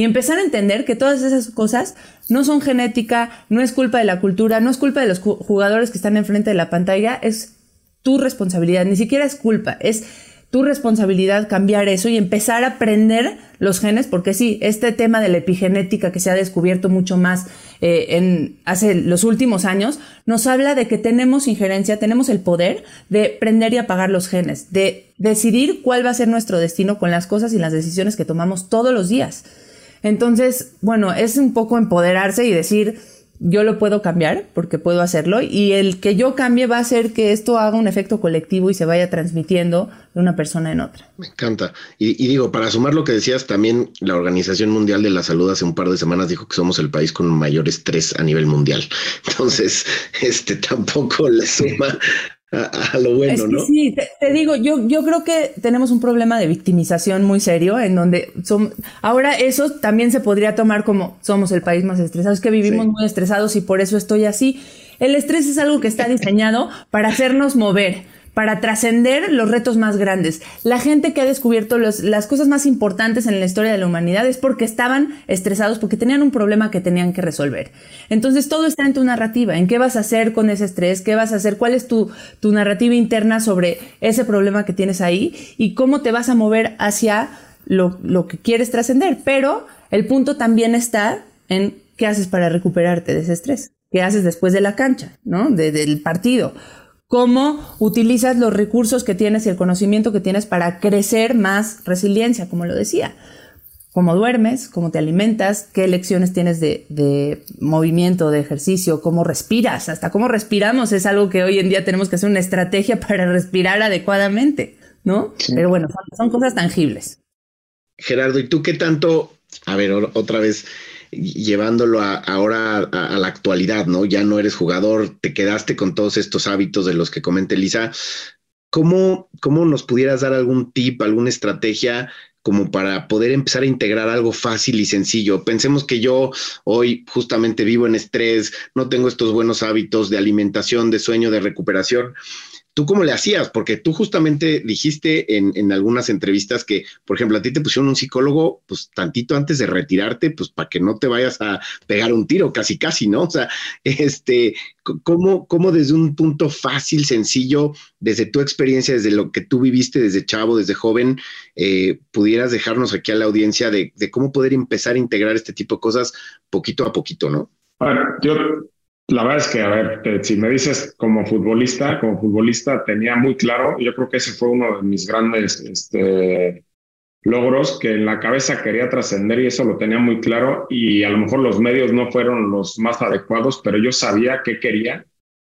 y empezar a entender que todas esas cosas no son genética, no es culpa de la cultura, no es culpa de los jugadores que están enfrente de la pantalla, es tu responsabilidad, ni siquiera es culpa, es tu responsabilidad cambiar eso y empezar a aprender los genes, porque sí, este tema de la epigenética que se ha descubierto mucho más eh, en hace los últimos años, nos habla de que tenemos injerencia, tenemos el poder de prender y apagar los genes, de decidir cuál va a ser nuestro destino con las cosas y las decisiones que tomamos todos los días. Entonces, bueno, es un poco empoderarse y decir, yo lo puedo cambiar porque puedo hacerlo y el que yo cambie va a hacer que esto haga un efecto colectivo y se vaya transmitiendo de una persona en otra. Me encanta. Y, digo, para sumar lo que decías, también la Organización Mundial de la Salud hace un par de semanas dijo que somos el país con mayor estrés a nivel mundial. *laughs* Entonces, este tampoco le suma *laughs* a, lo bueno, ¿no? Sí, te, digo, yo, yo creo que tenemos un problema de victimización muy serio en donde son, ahora eso también se podría tomar como somos el país más estresado, es que vivimos muy estresados y por eso estoy así. El estrés es algo que está diseñado para hacernos mover para trascender los retos más grandes. La gente que ha descubierto las cosas más importantes en la historia de la humanidad es porque estaban estresados, porque tenían un problema que tenían que resolver. Entonces todo está en tu narrativa, en qué vas a hacer con ese estrés, qué vas a hacer, cuál es tu, tu narrativa interna sobre ese problema que tienes ahí y cómo te vas a mover hacia lo, lo que quieres trascender. Pero el punto también está en qué haces para recuperarte de ese estrés, qué haces después de la cancha, ¿no? del partido cómo utilizas los recursos que tienes y el conocimiento que tienes para crecer más resiliencia, como lo decía. Cómo duermes, cómo te alimentas, qué lecciones tienes de, movimiento, de ejercicio, cómo respiras, hasta cómo respiramos es algo que hoy en día tenemos que hacer una estrategia *laughs* para respirar adecuadamente, ¿no? Pero bueno, son cosas tangibles. Gerardo, ¿y tú qué tanto, a ver, otra vez, llevándolo ahora a, la actualidad, ¿no? Ya no eres jugador, te quedaste con todos estos hábitos de los que comenta Elisa. ¿Cómo, ¿Cómo nos pudieras dar algún tip, alguna estrategia como para poder empezar a integrar algo fácil y sencillo. Pensemos que yo hoy justamente vivo en estrés, no tengo estos buenos hábitos de alimentación, de sueño, de recuperación. ¿Tú cómo le hacías? Porque tú justamente dijiste en, en, algunas entrevistas que, por ejemplo, a ti te pusieron un psicólogo, pues tantito antes de retirarte, pues para que no te vayas a pegar un tiro, casi, casi, ¿no? O sea, *laughs* este, ¿cómo, cómo desde un punto fácil, sencillo, desde tu experiencia, desde lo que tú viviste desde chavo, desde joven, eh, pudieras dejarnos aquí a la audiencia de, de cómo poder empezar a integrar este tipo de cosas poquito a poquito, ¿no? Yo la verdad es que, a ver, eh, si me dices como futbolista, como futbolista tenía muy claro, yo creo que ese fue uno de mis grandes este, logros, que en la cabeza quería trascender y eso lo tenía muy claro y a lo mejor los medios no fueron los más adecuados, pero yo sabía qué quería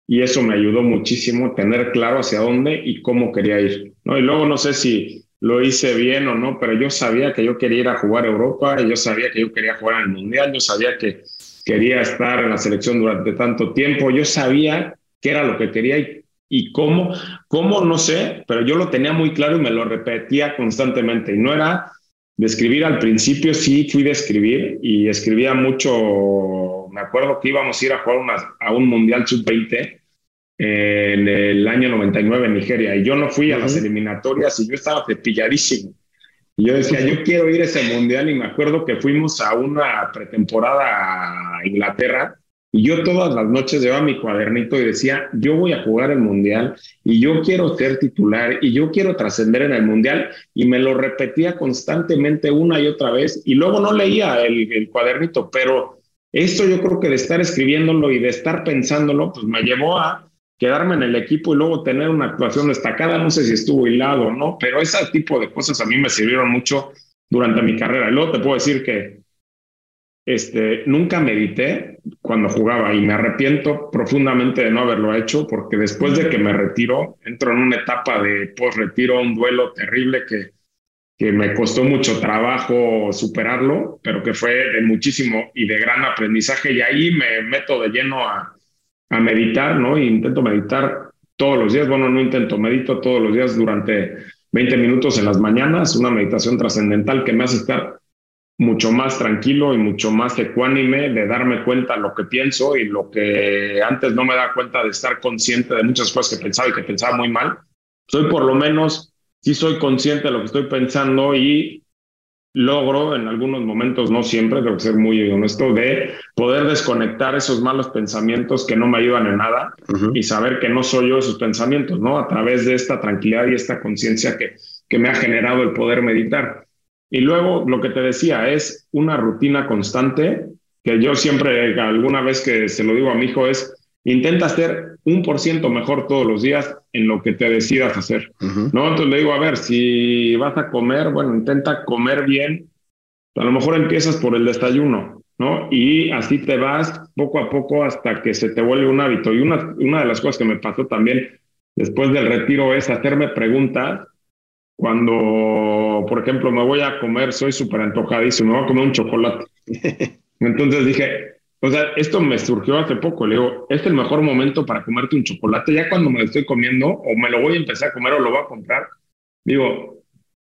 y eso me ayudó muchísimo tener claro hacia dónde y cómo quería ir. ¿no? Y luego no sé si lo hice bien o no, pero yo sabía que yo quería ir a jugar a Europa, yo sabía que yo quería jugar en el Mundial, yo sabía que quería estar en la selección durante tanto tiempo. Yo sabía qué era lo que quería y, y, cómo, cómo no sé, pero yo lo tenía muy claro y me lo repetía constantemente. Y no era de escribir al principio, sí fui de escribir y escribía mucho. Me acuerdo que íbamos a ir a jugar a un Mundial Sub-20 en el año 99 en Nigeria y yo no fui a las eliminatorias y yo estaba cepilladísimo y yo decía, yo quiero ir a ese mundial y me acuerdo que fuimos a una pretemporada a Inglaterra y yo todas las noches llevaba mi cuadernito y decía, yo voy a jugar el mundial y yo quiero ser titular y yo quiero trascender en el mundial y me lo repetía constantemente una y otra vez y luego no leía el, el cuadernito, pero esto yo creo que de estar escribiéndolo y de estar pensándolo, pues me llevó a quedarme en el equipo y luego tener una actuación destacada, no sé si estuvo hilado o no, pero ese tipo de cosas a mí me sirvieron mucho durante mi carrera. Y luego te puedo decir que este, nunca medité cuando jugaba y me arrepiento profundamente de no haberlo hecho porque después de que me retiro, entro en una etapa de post-retiro, un duelo terrible que, que me costó mucho trabajo superarlo, pero que fue de muchísimo y de gran aprendizaje y ahí me meto de lleno a a meditar, ¿no? Y intento meditar todos los días. Bueno, no intento, medito todos los días durante 20 minutos en las mañanas, una meditación trascendental que me hace estar mucho más tranquilo y mucho más ecuánime de darme cuenta lo que pienso y lo que antes no me da cuenta de estar consciente de muchas cosas que pensaba y que pensaba muy mal. Soy por lo menos, sí soy consciente de lo que estoy pensando y logro en algunos momentos, no siempre, tengo que ser muy honesto, de poder desconectar esos malos pensamientos que no me ayudan en nada y saber que no soy yo esos pensamientos, ¿no? A través de esta tranquilidad y esta conciencia que, que me ha generado el poder meditar. Y luego lo que te decía es una rutina constante que yo siempre, alguna vez que se lo digo a mi hijo, es intenta ser un por ciento mejor todos los días en lo que te decidas hacer, ¿no? Entonces le digo, a ver, si vas a comer, bueno, intenta comer bien, a lo mejor empiezas por el desayuno, ¿no? Y así te vas poco a poco hasta que se te vuelve un hábito. Y una, una de las cosas que me pasó también después del retiro es hacerme preguntas cuando, por ejemplo, me voy a comer, soy súper antojadísimo, me voy a comer un chocolate. *laughs* Entonces dije, o sea, esto me surgió hace poco. Le digo, es el mejor momento para comerte un chocolate. Ya cuando me lo estoy comiendo, o me lo voy a empezar a comer o lo voy a comprar, digo,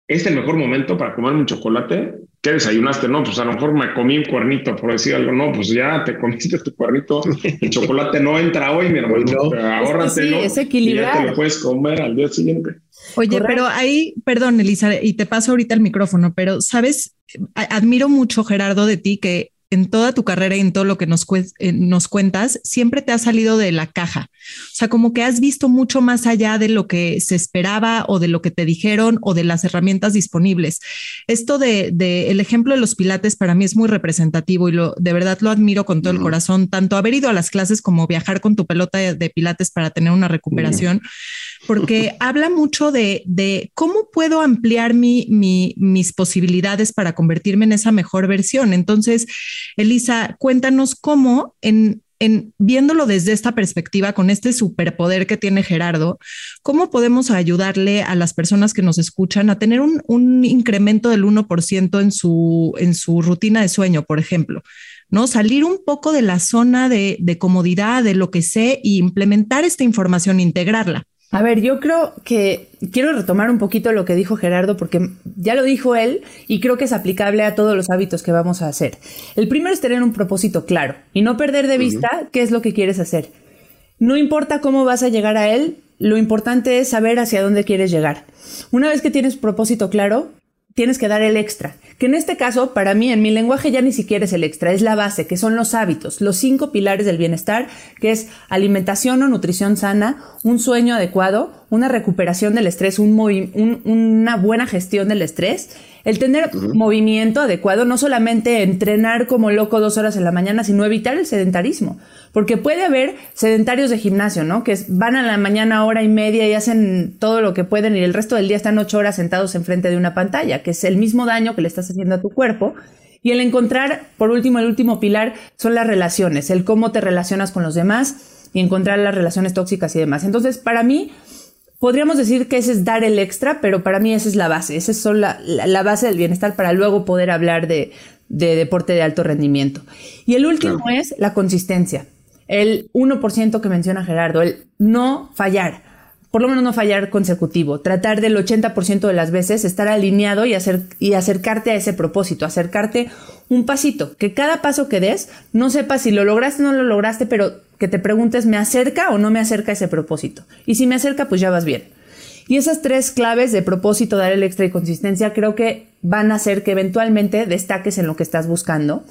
es el mejor momento para comer un chocolate. ¿Qué desayunaste? No, pues a lo mejor me comí un cuernito, por decir algo. No, pues ya te comiste tu cuernito. El chocolate no entra hoy, mi hermano. No. Ahórratelo. Sí, es. Y ya te lo puedes comer al día siguiente. Oye, pero ahí, perdón, Elisa, y te paso ahorita el micrófono, pero sabes, admiro mucho, Gerardo, de ti que en toda tu carrera y en todo lo que nos, eh, nos cuentas, siempre te ha salido de la caja. O sea, como que has visto mucho más allá de lo que se esperaba o de lo que te dijeron o de las herramientas disponibles. Esto de, el ejemplo de los pilates para mí es muy representativo y lo, de verdad lo admiro con todo el corazón, tanto haber ido a las clases como viajar con tu pelota de, pilates para tener una recuperación, porque *laughs* habla mucho de, cómo puedo ampliar mi, mis posibilidades para convertirme en esa mejor versión. Entonces, Elisa, cuéntanos cómo en, viéndolo desde esta perspectiva, con este superpoder que tiene Gerardo, ¿cómo podemos ayudarle a las personas que nos escuchan a tener un, incremento del 1% en su, en su rutina de sueño, por ejemplo? ¿no? Salir un poco de la zona de, de comodidad, de lo que sé, y implementar esta información, integrarla. A ver, yo creo que quiero retomar un poquito lo que dijo Gerardo, porque ya lo dijo él y creo que es aplicable a todos los hábitos que vamos a hacer. El primero es tener un propósito claro y no perder de vista qué es lo que quieres hacer. No importa cómo vas a llegar a él, lo importante es saber hacia dónde quieres llegar. Una vez que tienes propósito claro, tienes que dar el extra. Que en este caso, para mí, en mi lenguaje ya ni siquiera es el extra, es la base, que son los hábitos, los cinco pilares del bienestar, que es alimentación o nutrición sana, un sueño adecuado, una recuperación del estrés, una buena gestión del estrés el tener movimiento adecuado, no solamente entrenar como loco dos horas en la mañana, sino evitar el sedentarismo. Porque puede haber sedentarios de gimnasio, ¿no? Que van a la mañana hora y media y hacen todo lo que pueden y el resto del día están ocho horas sentados enfrente de una pantalla, que es el mismo daño que le estás haciendo a tu cuerpo. Y el encontrar, por último, el último pilar son las relaciones, el cómo te relacionas con los demás y encontrar las relaciones tóxicas y demás. Entonces, para mí, podríamos decir que ese es dar el extra, pero para mí esa es la base, esa es la, la, base del bienestar para luego poder hablar de, deporte de alto rendimiento. Y el último es la consistencia, el 1% que menciona Gerardo, el no fallar, por lo menos no fallar consecutivo, tratar del 80% de las veces estar alineado y, y acercarte a ese propósito, acercarte un pasito, que cada paso que des no sepas si lo lograste o no lo lograste, pero que te preguntes, ¿me acerca o no me acerca ese propósito? Y si me acerca, pues ya vas bien. Y esas tres claves de propósito, dar el extra y consistencia, creo que van a hacer que eventualmente destaques en lo que estás buscando.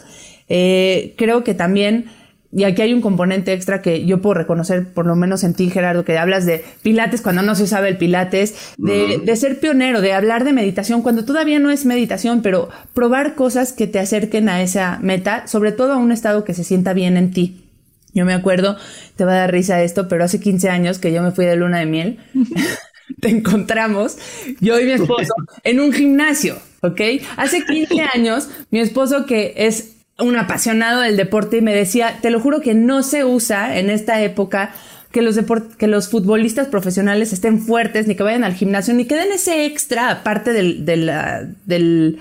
Eh, creo que también, y aquí hay un componente extra que yo puedo reconocer, por lo menos en ti, Gerardo, que hablas de pilates cuando no se sabe el pilates, de, de ser pionero, de hablar de meditación cuando todavía no es meditación, pero probar cosas que te acerquen a esa meta, sobre todo a un estado que se sienta bien en ti. Yo me acuerdo, te va a dar risa esto, pero hace 15 años que yo me fui de luna de miel, *laughs* te encontramos, yo y mi esposo, en un gimnasio, ¿ok? Hace 15 *laughs* años, mi esposo que es un apasionado del deporte y me decía, te lo juro que no se usa en esta época que los, que los futbolistas profesionales estén fuertes, ni que vayan al gimnasio, ni que den ese extra aparte del, del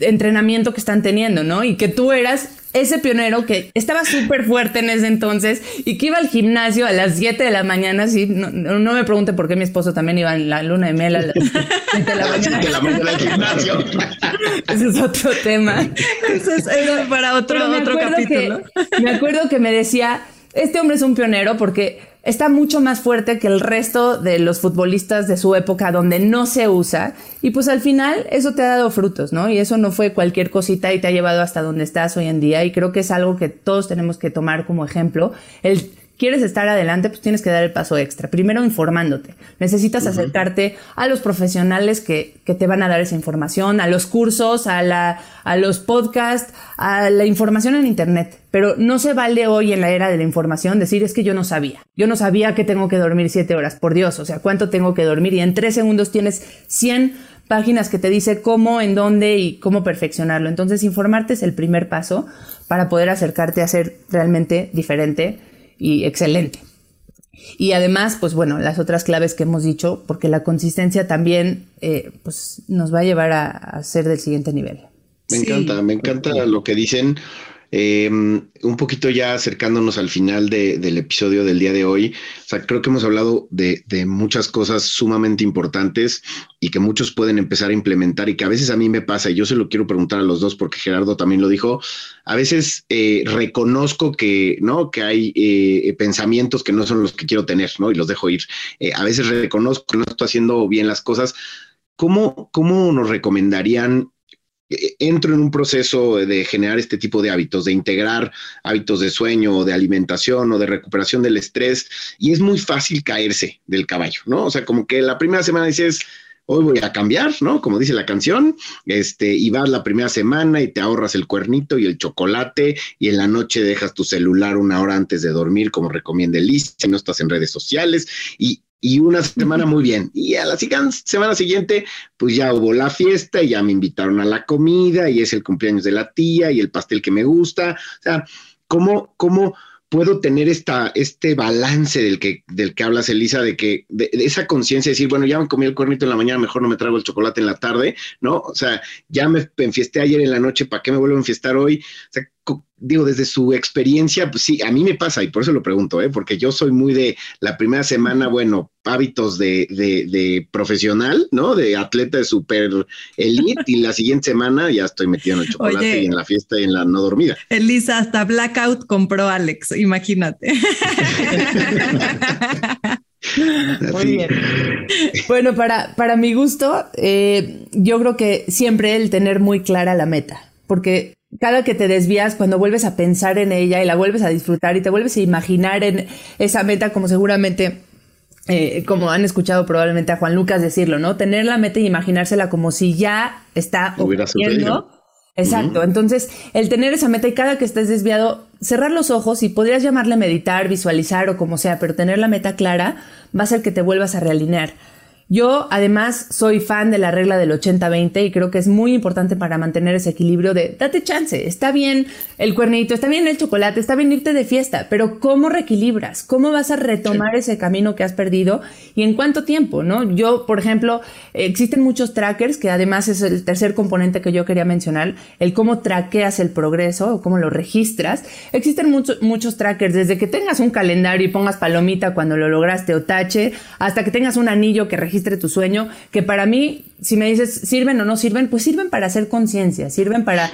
entrenamiento que están teniendo, ¿no? Y que tú eras ese pionero que estaba súper fuerte en ese entonces y que iba al gimnasio a las 7 de la mañana. Sí, no, no, me pregunte por qué mi esposo también iba en la luna de miel a las *laughs* 7 de la mañana. de la mañana al gimnasio. *laughs* Ese es otro tema. Eso es para otro, otro capítulo. me acuerdo que me decía, este hombre es un pionero porque está mucho más fuerte que el resto de los futbolistas de su época donde no se usa. Y pues al final eso te ha dado frutos, ¿no? Y eso no fue cualquier cosita y te ha llevado hasta donde estás hoy en día. Y creo que es algo que todos tenemos que tomar como ejemplo, el quieres estar adelante, pues tienes que dar el paso extra. Primero informándote. Necesitas acercarte a los profesionales que, que, te van a dar esa información, a los cursos, a, la, a los podcasts, a la información en Internet. Pero no se vale hoy en la era de la información decir es que yo no sabía. Yo no sabía que tengo que dormir siete horas. Por Dios, o sea, ¿cuánto tengo que dormir? Y en tres segundos tienes 100 páginas que te dice cómo, en dónde y cómo perfeccionarlo. Entonces, informarte es el primer paso para poder acercarte a ser realmente diferente y excelente. Y además, pues bueno, las otras claves que hemos dicho, porque la consistencia también eh, pues, nos va a llevar a, ser del siguiente nivel. Me encanta, me encanta lo que dicen. Em, un poquito ya acercándonos al final del episodio del día de hoy, creo que hemos hablado de, muchas cosas sumamente importantes y que muchos pueden empezar a implementar y que a veces a mí me pasa, y yo se lo quiero preguntar a los dos porque Gerardo también lo dijo, a veces eh, reconozco que, ¿no? que hay eh, pensamientos que no son los que quiero tener, ¿no? Y los dejo ir. Eh, a veces reconozco que no estoy haciendo bien las cosas. ¿Cómo, cómo nos recomendarían eh, entro en un proceso de generar este tipo de hábitos, de integrar hábitos de sueño o de alimentación o de recuperación del estrés, y es muy fácil caerse del caballo, ¿no? O sea, como que la primera semana dices, hoy voy a cambiar, ¿no? Como dice la canción, este, y vas la primera semana y te ahorras el cuernito y el chocolate, y en la noche dejas tu celular una hora antes de dormir, como recomienda Elisa, no estás en redes sociales, y, y una semana muy bien. Y a la semana siguiente, pues ya hubo la fiesta y ya me invitaron a la comida y es el cumpleaños de la tía y el pastel que me gusta. O sea, ¿cómo, cómo puedo tener esta, este balance del que, del que hablas, Elisa, de que de, esa conciencia de decir, bueno, ya me comí el cuernito en la mañana, mejor no me traigo el chocolate en la tarde, ¿no? O sea, ya me enfiesté ayer en la noche, ¿para qué me vuelvo a enfiestar hoy? O sea, digo, desde su experiencia, pues sí, a mí me pasa y por eso lo pregunto, ¿eh? porque yo soy muy de la primera semana, bueno, hábitos de, de, profesional, ¿no? De atleta de super elite y la siguiente semana ya estoy metido en el chocolate y en la fiesta y en la no dormida. Elisa, hasta Blackout compró Alex, imagínate. Muy bien. Bueno, para, para mi gusto, eh, yo creo que siempre el tener muy clara la meta, porque cada que te desvías, cuando vuelves a pensar en ella y la vuelves a disfrutar y te vuelves a imaginar en esa meta, como seguramente, eh, como han escuchado probablemente a Juan Lucas decirlo, ¿no? Tener la meta y imaginársela como si ya está ocurriendo. Exacto. Entonces, el tener esa meta y cada que estés desviado, cerrar los ojos y podrías llamarle meditar, visualizar o como sea, pero tener la meta clara va a hacer que te vuelvas a realinear. Yo además soy fan de la regla del 80-20 y creo que es muy importante para mantener ese equilibrio de date chance, está bien el cuernito, está bien el chocolate, está bien irte de fiesta, pero ¿cómo reequilibras? ¿Cómo vas a retomar ese camino que has perdido y en cuánto tiempo? ¿no? Yo, por ejemplo, existen muchos trackers, que además es el tercer componente que yo quería mencionar, el cómo traqueas el progreso o cómo lo registras. Existen muchos, muchos trackers, desde que tengas un calendario y pongas palomita cuando lo lograste o tache, hasta que tengas un anillo que registre registre tu sueño, que para mí, si me dices, ¿sirven o no sirven? Pues sirven para hacer conciencia, sirven para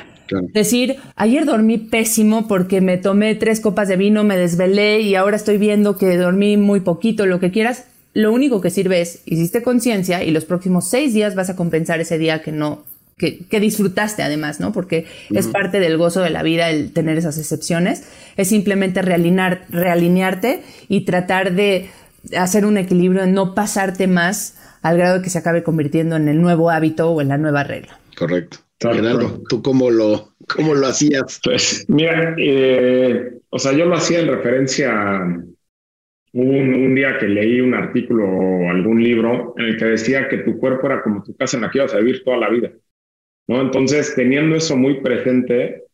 decir, ayer dormí pésimo porque me tomé tres copas de vino, me desvelé y ahora estoy viendo que dormí muy poquito, lo que quieras. Lo único que sirve es, hiciste conciencia y los próximos seis días vas a compensar ese día que no que, que, disfrutaste además, ¿no? Porque es parte del gozo de la vida el tener esas excepciones. Es simplemente realinear, realinearte y tratar de hacer un equilibrio, no pasarte más al grado de que se acabe convirtiendo en el nuevo hábito o en la nueva regla. Correcto. Gerardo, ¿tú cómo lo, cómo lo hacías? Pues mira, eh, o sea, yo lo hacía en referencia a un, un, día que leí un artículo o algún libro en el que decía que tu cuerpo era como tu casa en la que ibas a vivir toda la vida. ¿no? Entonces, teniendo eso muy presente,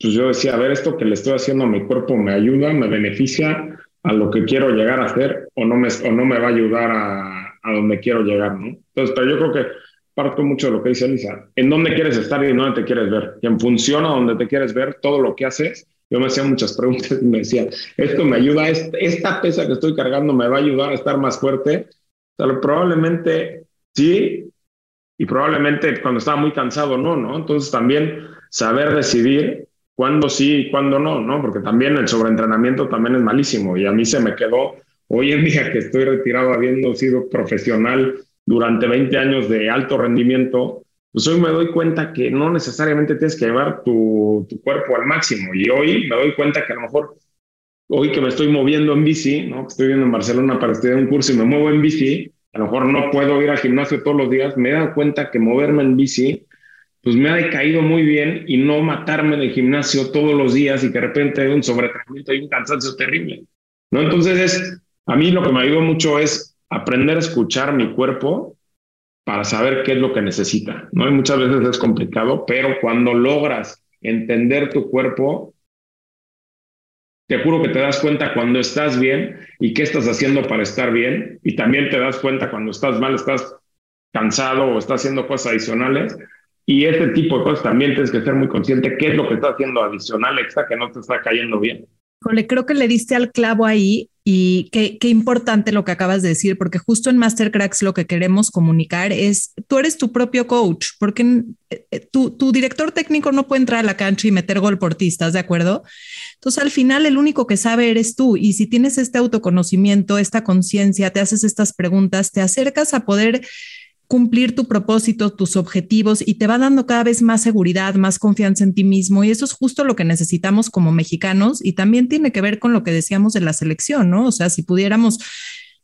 pues yo decía, a ver, esto que le estoy haciendo a mi cuerpo me ayuda, me beneficia a lo que quiero llegar a hacer o no me, o no me va a ayudar a, a donde quiero llegar, ¿no? Entonces, pero yo creo que parto mucho de lo que dice Elisa, en dónde quieres estar y en dónde te quieres ver. Y en función donde te quieres ver, todo lo que haces, yo me hacía muchas preguntas y me decía, esto me ayuda, esta pesa que estoy cargando me va a ayudar a estar más fuerte. O probablemente sí, y probablemente cuando estaba muy cansado no, ¿no? Entonces también saber decidir cuándo sí y cuándo no, ¿no? Porque también el sobreentrenamiento también es malísimo y a mí se me quedó Hoy en día que estoy retirado habiendo sido profesional durante 20 años de alto rendimiento, pues hoy me doy cuenta que no necesariamente tienes que llevar tu, tu cuerpo al máximo. Y hoy me doy cuenta que a lo mejor, hoy que me estoy moviendo en bici, ¿no? estoy viendo en Barcelona para estudiar un curso y me muevo en bici, a lo mejor no puedo ir al gimnasio todos los días, me he dado cuenta que moverme en bici, pues me ha decaído muy bien y no matarme en el gimnasio todos los días y que de repente hay un sobreentrenamiento y un cansancio terrible. ¿no? Entonces es a mí lo que me ayudó mucho es aprender a escuchar mi cuerpo para saber qué es lo que necesita. ¿no? Y muchas veces es complicado, pero cuando logras entender tu cuerpo, te juro que te das cuenta cuando estás bien y qué estás haciendo para estar bien. Y también te das cuenta cuando estás mal, estás cansado o estás haciendo cosas adicionales. Y ese tipo de cosas también tienes que ser muy consciente qué es lo que estás haciendo adicional extra que no te está cayendo bien creo que le diste al clavo ahí y qué, importante lo que acabas de decir, porque justo en Mastercracks lo que queremos comunicar es, tú eres tu propio coach, porque eh, tu, tu director técnico no puede entrar a la cancha y meter gol por ti, ¿estás de acuerdo? Entonces al final el único que sabe eres tú y si tienes este autoconocimiento, esta conciencia, te haces estas preguntas, te acercas a poder cumplir tu propósito, tus objetivos y te va dando cada vez más seguridad, más confianza en ti mismo. Y eso es justo lo que necesitamos como mexicanos y también tiene que ver con lo que decíamos de la selección, ¿no? O sea, si pudiéramos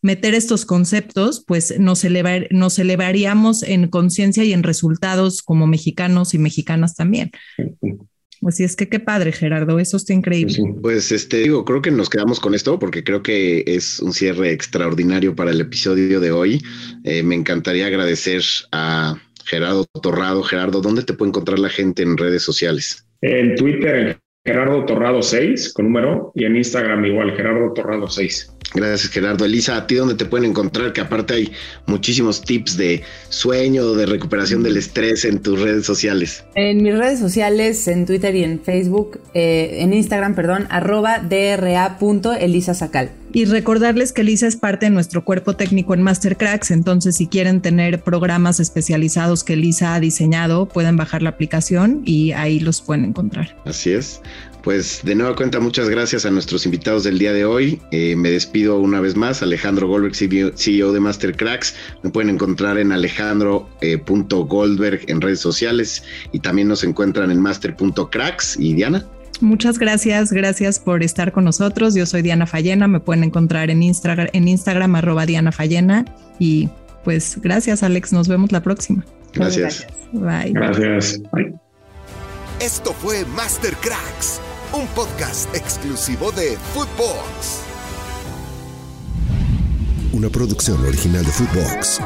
meter estos conceptos, pues nos, elevar, nos elevaríamos en conciencia y en resultados como mexicanos y mexicanas también. Así es que qué padre, Gerardo, eso está increíble. Pues este digo, creo que nos quedamos con esto porque creo que es un cierre extraordinario para el episodio de hoy. Eh, me encantaría agradecer a Gerardo Torrado. Gerardo, ¿dónde te puede encontrar la gente en redes sociales? En Twitter, Gerardo Torrado 6 con número y en Instagram igual, Gerardo Torrado 6. Gracias, Gerardo. Elisa, ¿a ti dónde te pueden encontrar? Que aparte hay muchísimos tips de sueño, de recuperación del estrés en tus redes sociales. En mis redes sociales, en Twitter y en Facebook, eh, en Instagram, perdón, arroba dra.elisasacal. Y recordarles que Elisa es parte de nuestro cuerpo técnico en Mastercracks, entonces si quieren tener programas especializados que Elisa ha diseñado, pueden bajar la aplicación y ahí los pueden encontrar. Así es. Pues de nueva cuenta, muchas gracias a nuestros invitados del día de hoy. Eh, me despido una vez más. Alejandro Goldberg, CEO de Master Cracks. Me pueden encontrar en alejandro.goldberg en redes sociales y también nos encuentran en master.cracks. ¿Y Diana? Muchas gracias, gracias por estar con nosotros. Yo soy Diana Fallena, me pueden encontrar en Instagram, en Instagram arroba Diana Fallena y pues gracias Alex, nos vemos la próxima. Gracias. Bye. Gracias. Bye. Esto fue Master Cracks, un podcast exclusivo de Footbox. Una producción original de Footbox.